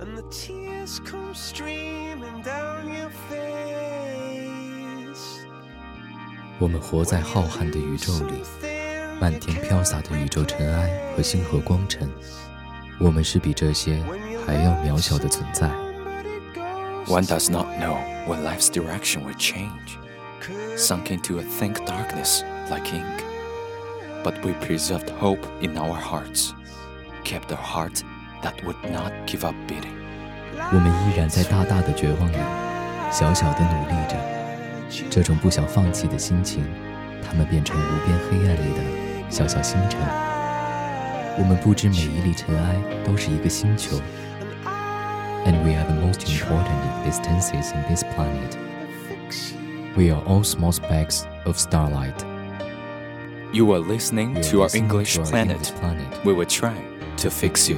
and the tears come streaming down your face. 我们活在浩瀚的宇宙里，漫天飘洒的宇宙尘埃和星河光尘，我们是比这些还要渺小的存在。 One does not know when life's direction will change, sunk into a thick darkness like ink. But we preserved hope in our hearts, kept a heart that would not give up beating. 我们依然在大大的绝望里，小小的努力着。这种不想放弃的心情，它们变成无边黑暗里的小小星辰。我们不知每一粒尘埃都是一个星球，and we are the most important existences in this planet. We are all small specks of starlight. You are listening to our listening English planet. English planet. We will try to fix you.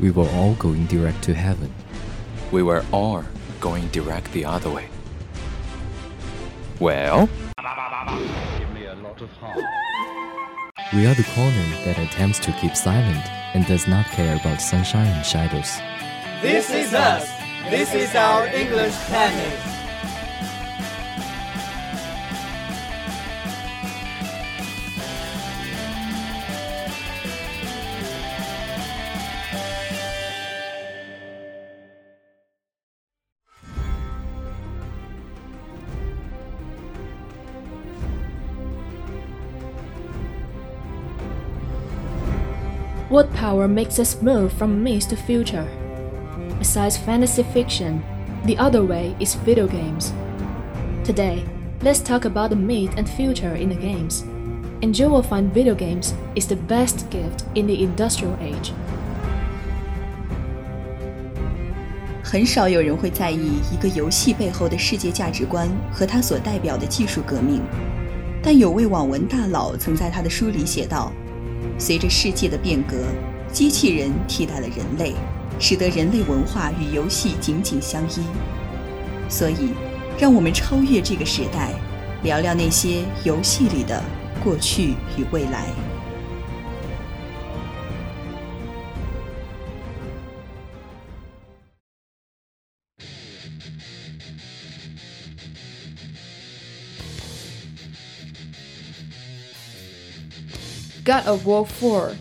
We were all going direct to heaven. We were all going direct the other way. Well, We are the corner that attempts to keep silent and does not care about sunshine and shadows. This is us. This is our English planet. What power makes us move from myth to future? Besides fantasy fiction, the other way is video games. Today, let's talk about the myth and future in the games. And you will find video games is the best gift in the industrial age. 很少有人会在意一个游戏背后的世界价值观和它所代表的技术革命，但有位网文大佬曾在他的书里写道：“ 随着世界的变革，机器人替代了人类，使得人类文化与游戏紧紧相依。所以，让我们超越这个时代，聊聊那些游戏里的过去与未来。” God of War 4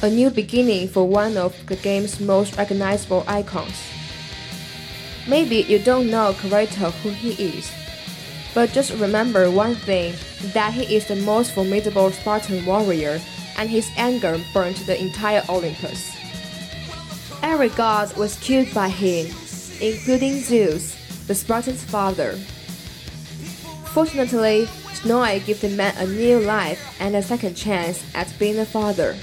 A new beginning for one of the game's most recognizable icons. Maybe you don't know Kratos who he is, but just remember one thing that he is the most formidable Spartan warrior, and his anger burned the entire Olympus. Every god was killed by him, including Zeus, the Spartan's father. Fortunately, Snowy gives the man a new life and a second chance at being a father.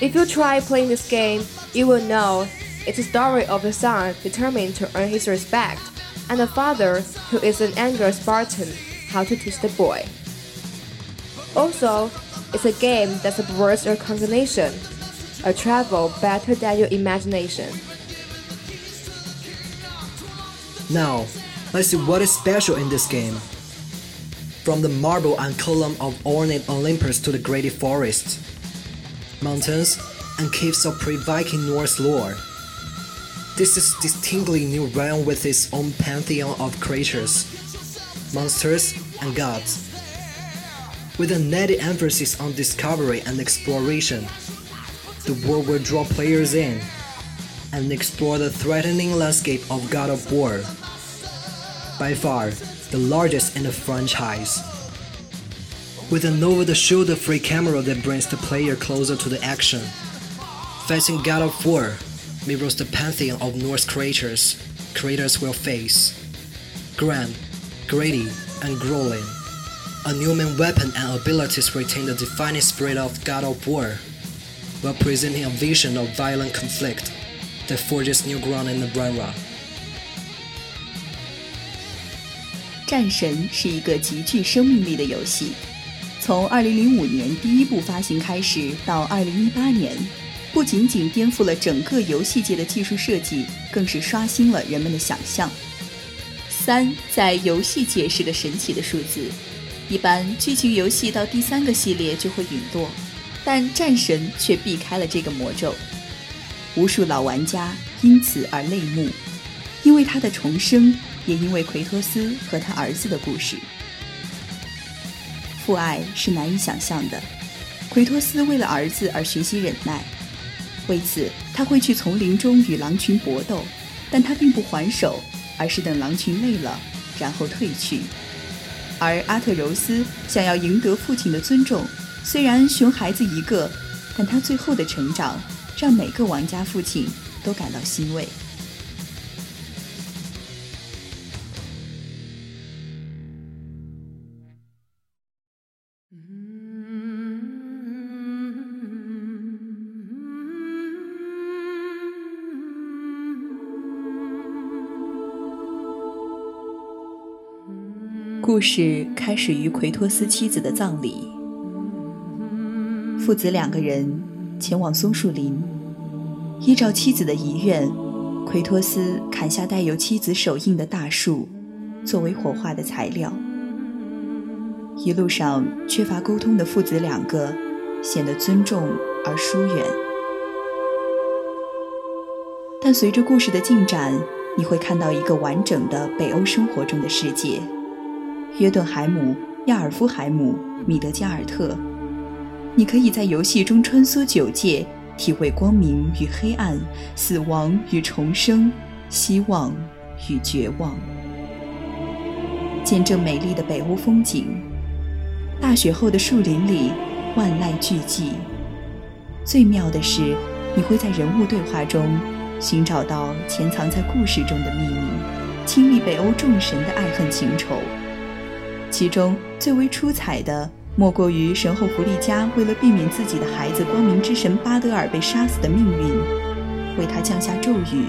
If you try playing this game, you will know it's a story of a son determined to earn his respect, and a father who is an angry Spartan how to teach the boy. Also, it's a game that subverts your cognition, a travel better than your imagination. Now, let's see what is special in this game. From the marble and column of ornate Olympus to the great forests, mountains, and caves of pre-Viking Norse lore. This is distinctly new realm with its own pantheon of creatures, monsters, and gods. With a added emphasis on discovery and exploration, the world will draw players in and explore the threatening landscape of God of War. By far, the largest in the franchise. With an over-the-shoulder free camera that brings the player closer to the action. Facing God of War mirrors the pantheon of Norse creatures creators will face. Gram, Grady, and Grolin. A Newman weapon and abilities retain the defining spirit of God of War, while presenting a vision of violent conflict that forges new ground in the Branra. 战神是一个极具生命力的游戏，从2005年第一部发行开始到2018年，不仅仅颠覆了整个游戏界的技术设计，更是刷新了人们的想象。三在游戏界是个神奇的数字，一般剧情游戏到第三个系列就会陨落，但战神却避开了这个魔咒，无数老玩家因此而泪目，因为他的重生，也因为奎托斯和他儿子的故事。父爱是难以想象的，奎托斯为了儿子而学习忍耐，为此他会去丛林中与狼群搏斗，但他并不还手。而是等狼群累了，然后退去。而阿特柔斯想要赢得父亲的尊重，虽然熊孩子一个，但他最后的成长让每个玩家父亲都感到欣慰。故事开始于奎托斯妻子的葬礼。父子两个人前往松树林，依照妻子的遗愿，奎托斯砍下带有妻子手印的大树，作为火化的材料。一路上缺乏沟通的父子两个，显得尊重而疏远。但随着故事的进展，你会看到一个完整的北欧生活中的世界。约顿海姆、亚尔夫海姆、米德加尔特，你可以在游戏中穿梭九界，体会光明与黑暗、死亡与重生、希望与绝望，见证美丽的北欧风景。大雪后的树林里，万籁俱寂。最妙的是，你会在人物对话中寻找到潜藏在故事中的秘密，亲历北欧众神的爱恨情仇。其中最为出彩的，莫过于神后弗利嘉为了避免自己的孩子光明之神巴德尔被杀死的命运，为他降下咒语，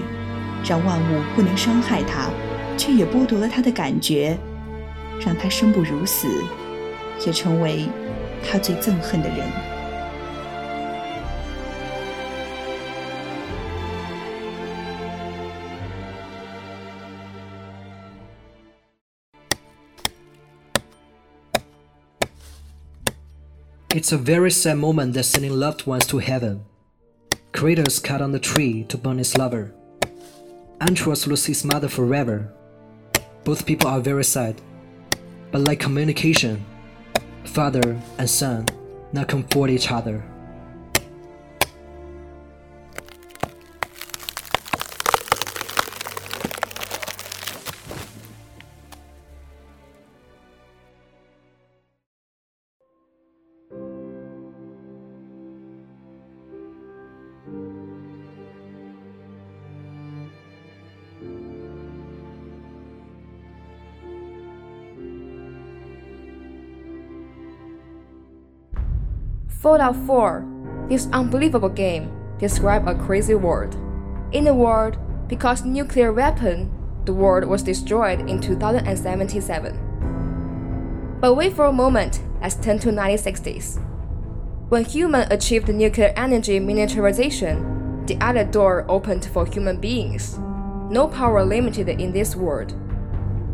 让万物不能伤害他，却也剥夺了他的感觉，让他生不如死，也成为他最憎恨的人。It's a very sad moment that sending loved ones to heaven. Kratos cut on the tree to burn his lover. Atreus loses his mother forever. Both people are very sad. But like communication, father and son now comfort each other. Fallout 4, this unbelievable game, describes a crazy world. In the world, because nuclear weapon, the world was destroyed in 2077. But wait for a moment, let's turn to 1960s. When human achieved nuclear energy miniaturization, the other door opened for human beings. No power limited in this world.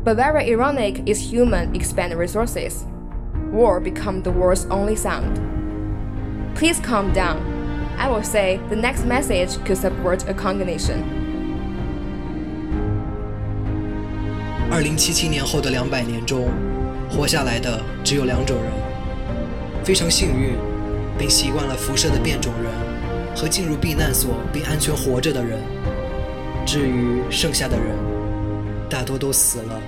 But very ironic is human expand resources. War become the world's only sound. Please calm down. I will say the next message could support a combination. 二零七七年后的两百年中，活下来的只有两种人：非常幸运并习惯了辐射的变种人，和进入避难所并安全活着的人。至于剩下的人，大多都死了。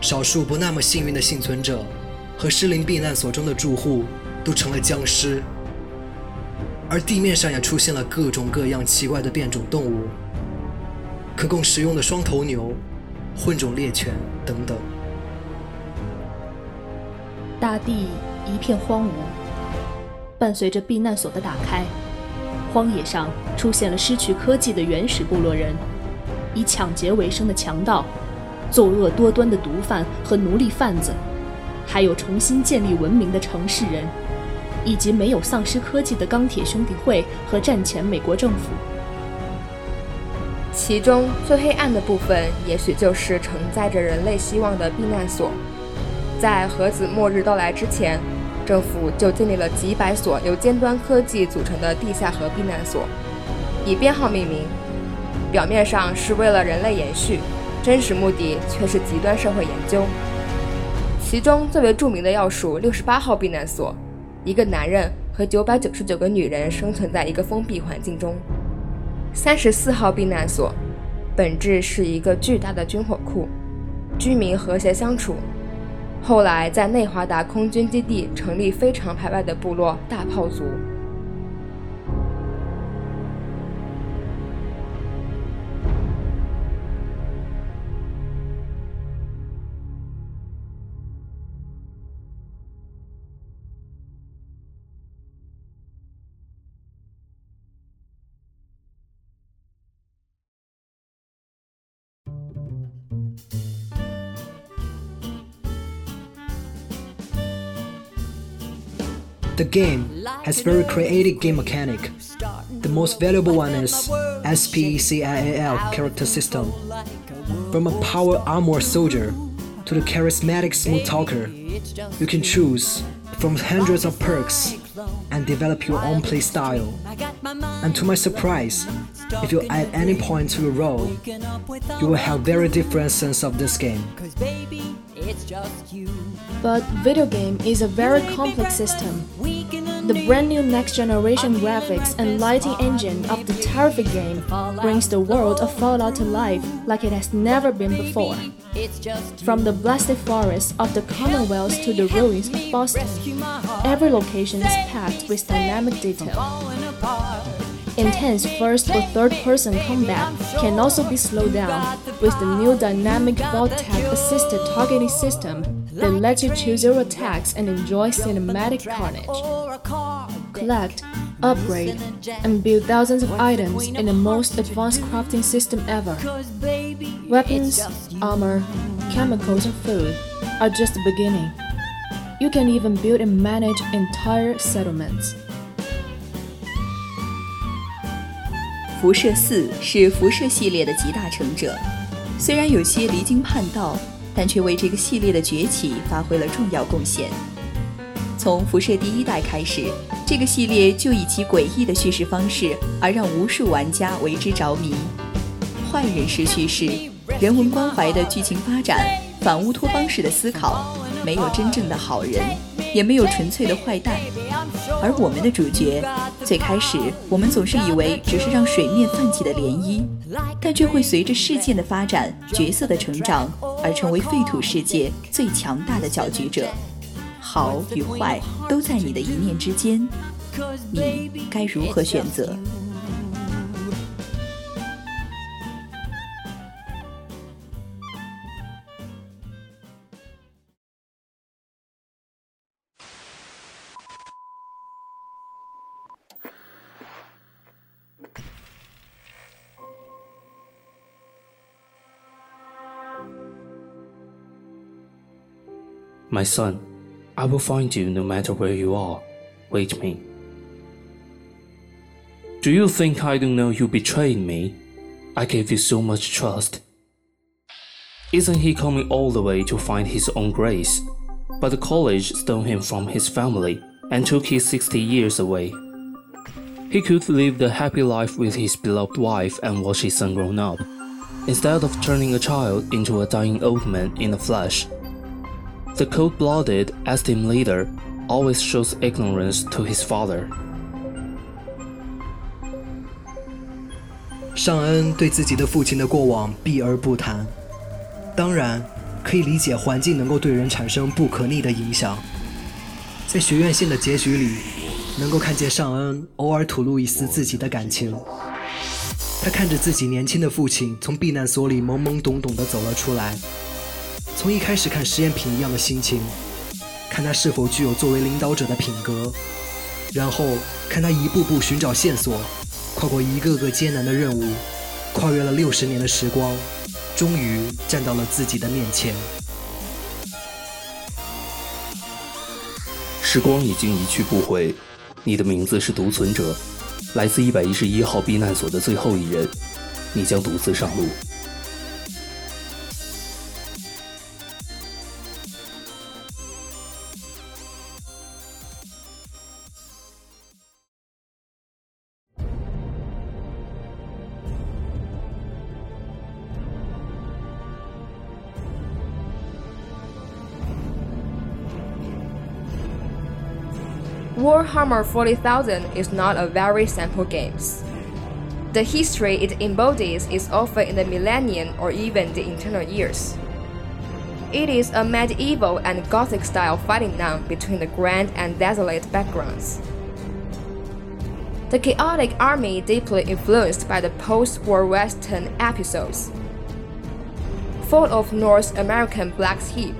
少数不那么幸运的幸存者和失灵避难所中的住户都成了僵尸。而地面上也出现了各种各样奇怪的变种动物，可供食用的双头牛、混种猎犬等等。大地一片荒芜，伴随着避难所的打开，荒野上出现了失去科技的原始部落人，以抢劫为生的强盗，作恶多端的毒贩和奴隶贩子，还有重新建立文明的城市人，以及没有丧失科技的钢铁兄弟会和战前美国政府。其中最黑暗的部分，也许就是承载着人类希望的避难所。在核子末日到来之前。政府就建立了几百所由尖端科技组成的地下核避难所，以编号命名。表面上是为了人类延续，真实目的却是极端社会研究。其中最为著名的要数六十八号避难所，一个男人和九百九十九个女人生存在一个封闭环境中。三十四号避难所，本质是一个巨大的军火库，居民和谐相处。后来，在内华达空军基地成立非常排外的部落大炮族。The game has very creative game mechanic. The most valuable one is SPECIAL character system. From a power armor soldier to the charismatic smooth talker, you can choose from hundreds of perks and develop your own play style. And to my surprise, if you add any point to your role, you will have very different sense of this game. But video game is a very complex system. The brand new next generation graphics and lighting engine of the terrific game brings the world of Fallout to life like it has never been before. From the blasted forests of the Commonwealth to the ruins of Boston, every location is packed with dynamic detail. Intense first or third person combat can also be slowed down with the new dynamic Vault-Tec assisted targeting system that lets you choose your attacks and enjoy cinematic carnage. Collect, upgrade, and build thousands of items in the most advanced crafting system ever. Weapons, armor, chemicals, and food are just the beginning. You can even build and manage entire settlements. 辐射四是辐射系列的集大成者，虽然有些离经叛道， 但却为这个系列的崛起发挥了重要贡献。从辐射第一代开始，这个系列就以其诡异的叙事方式而让无数玩家为之着迷。坏人式叙事、人文关怀的剧情发展、反乌托邦式的思考，没有真正的好人，也没有纯粹的坏蛋。而我们的主角，最开始我们总是以为只是让水面泛起的涟漪，但却会随着事件的发展、角色的成长而成为废土世界最强大的搅局者。好与坏都在你的一念之间，你该如何选择？My son, I will find you no matter where you are. Wait me. Do you think I don't know you betrayed me? I gave you so much trust. Isn't he coming all the way to find his own grace? But the college stole him from his family and took his 60 years away. He could live the happy life with his beloved wife and watch his son grown up, instead of turning a child into a dying old man in the cold-blooded esteemed leader always shows ignorance to his father. 尚恩对自己的父亲的过往避而不谈，当然可以理解环境能够对人产生不可逆的影响。在学院线的结局里，能够看见尚恩偶尔吐露一丝自己的感情。他看着自己年轻的父亲从避难所里懵懵懂懂地走了出来。从一开始看实验品一样的心情，看他是否具有作为领导者的品格，然后看他一步步寻找线索，跨过一个个艰难的任务，跨越了六十年的时光，终于站到了自己的面前。时光已经一去不回，你的名字是独存者，来自一百一十一号避难所的最后一人，你将独自上路。Warhammer 40,000 is not a very simple game. The history it embodies is often in the millennium or even the eternal years. It is a medieval and Gothic style fighting now between the grand and desolate backgrounds. The chaotic army deeply influenced by the post-war Western episodes, full of North American black sheep,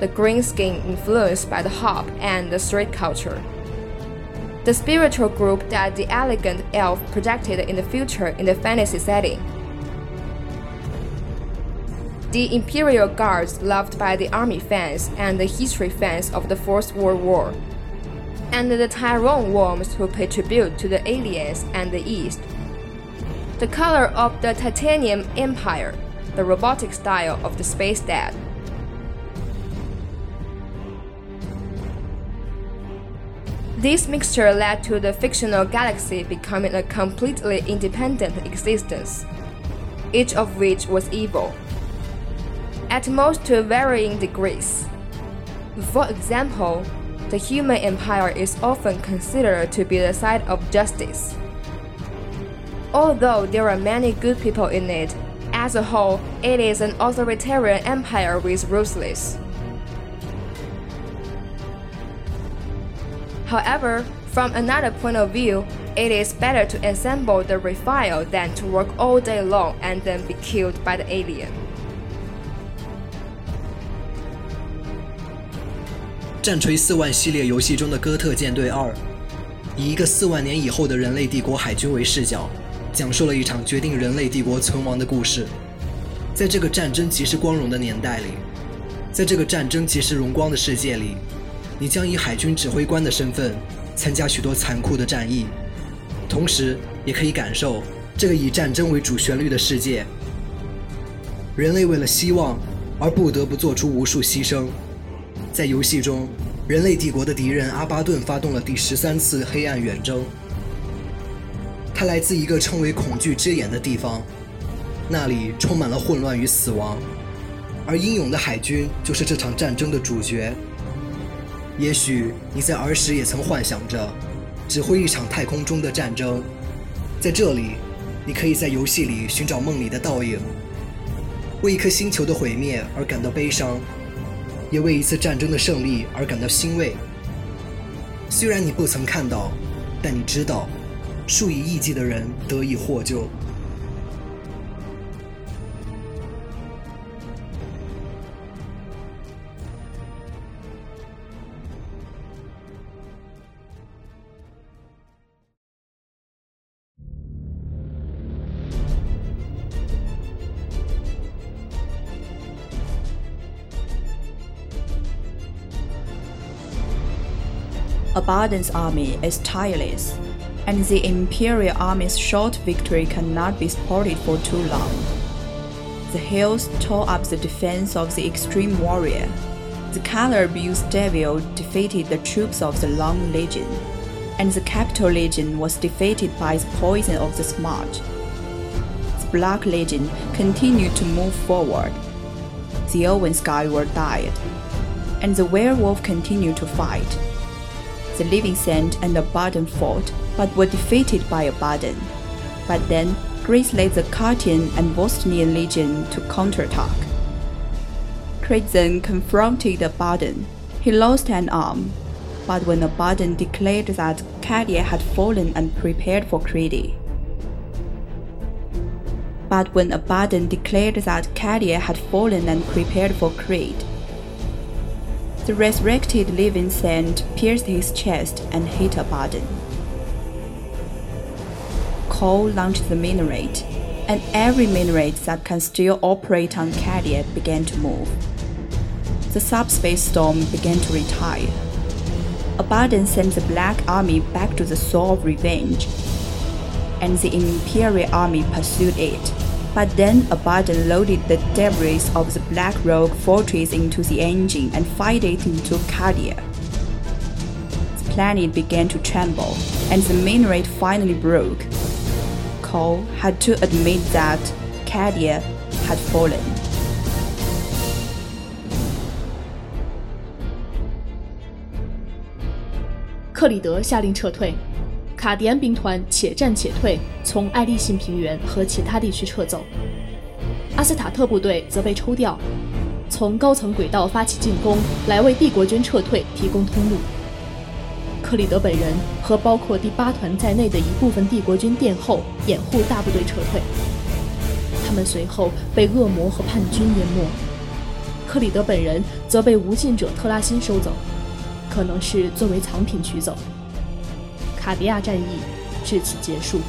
the green skin influenced by the hop and the street culture. The spiritual group that the elegant elf projected in the future in the fantasy setting. The Imperial Guards loved by the army fans and the history fans of the First World War. And the Tyrone worms who pay tribute to the aliens and the East. The color of the Titanium Empire, the robotic style of the Space Dad. This mixture led to the fictional galaxy becoming a completely independent existence, each of which was evil, at most to varying degrees. For example, the human empire is often considered to be the side of justice. Although there are many good people in it, as a whole, it is an authoritarian empire with ruthless. However, from another point of view, it is better to assemble the refile than to work all day long and then be killed by the alien. 战锤四万系列游戏中的哥特舰队二，以一个四万年以后的人类帝国海军为视角，讲述了一场决定人类帝国存亡的故事。在这个战争即是光荣的年代里，在这个战争即是荣光的世界里。你将以海军指挥官的身份参加许多残酷的战役，同时也可以感受这个以战争为主旋律的世界。人类为了希望而不得不做出无数牺牲。在游戏中，人类帝国的敌人阿巴顿发动了第十三次黑暗远征。他来自一个称为恐惧之眼的地方，那里充满了混乱与死亡，而英勇的海军就是这场战争的主角。也许你在儿时也曾幻想着指挥一场太空中的战争，在这里，你可以在游戏里寻找梦里的倒影，为一颗星球的毁灭而感到悲伤，也为一次战争的胜利而感到欣慰。虽然你不曾看到，但你知道，数以亿计的人得以获救。Abaddon's army is tireless, and the Imperial army's short victory cannot be supported for too long. The hills tore up the defense of the extreme warrior. The Color Abuse Devil defeated the troops of the Long Legion, and the Capital Legion was defeated by the poison of the Smart. The Black Legion continued to move forward. The Owen Skyward died, and the werewolf continued to fight the Living Saint and Abaddon fought, but were defeated by Abaddon. But then, Greece led the Cadian and Bostonian Legion to counterattack. Creed then confronted Abaddon. He lost an arm, but when Abaddon declared that Cadia had fallen and prepared for Credy. But when Abaddon declared that Cadia had fallen and prepared for Creed, the resurrected living saint pierced his chest and hit a Abaddon. Cawl launched the minaret, and every minaret that can still operate on Cadia began to move. The subspace storm began to retire. Abaddon sent the Black Army back to the Soul of Revenge, and the Imperial Army pursued it but then Abaddon loaded the debris of the Black Rock fortress into the engine and fired it into Cadia. The planet began to tremble, and the minaret finally broke. Cawl had to admit that Cadia had fallen. 克里德下令撤退，卡迪安兵团且战且退，从爱立信平原和其他地区撤走。阿斯塔特部队则被抽调，从高层轨道发起进攻，来为帝国军撤退提供通路。克里德本人和包括第八团在内的一部分帝国军殿后，掩护大部队撤退。他们随后被恶魔和叛军淹没。克里德本人则被无尽者特拉辛收走。可能是作为藏品取走。卡迪亚战役至此结束。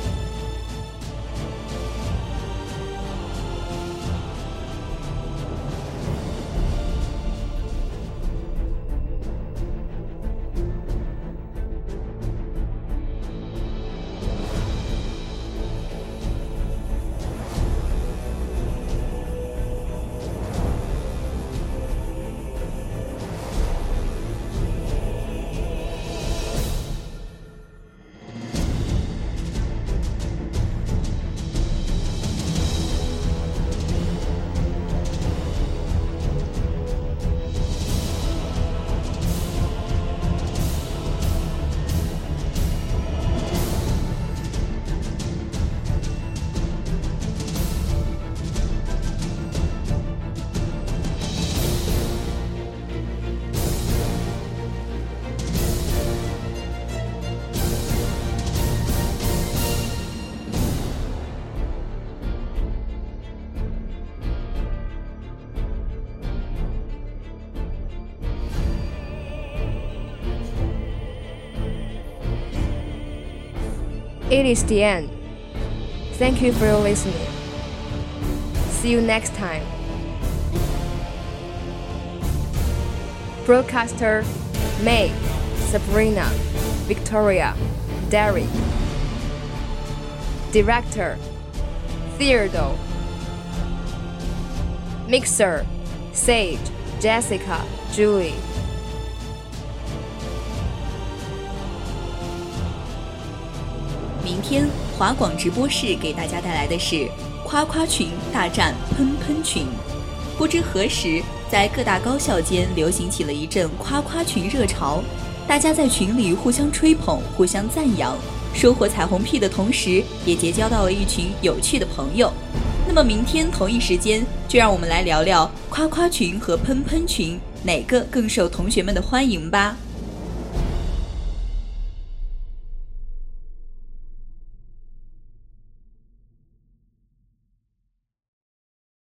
It is the end. Thank you for your listening. See you next time. Broadcaster May, Sabrina, Victoria, Derek. Director Theodore. Mixer Sage, Jessica, Julie. 明天华广直播室给大家带来的是夸夸群大战喷喷群。不知何时，在各大高校间流行起了一阵夸夸群热潮，大家在群里互相吹捧、互相赞扬，收获彩虹屁的同时，也结交到了一群有趣的朋友。那么明天同一时间，就让我们来聊聊夸夸群和喷喷群哪个更受同学们的欢迎吧。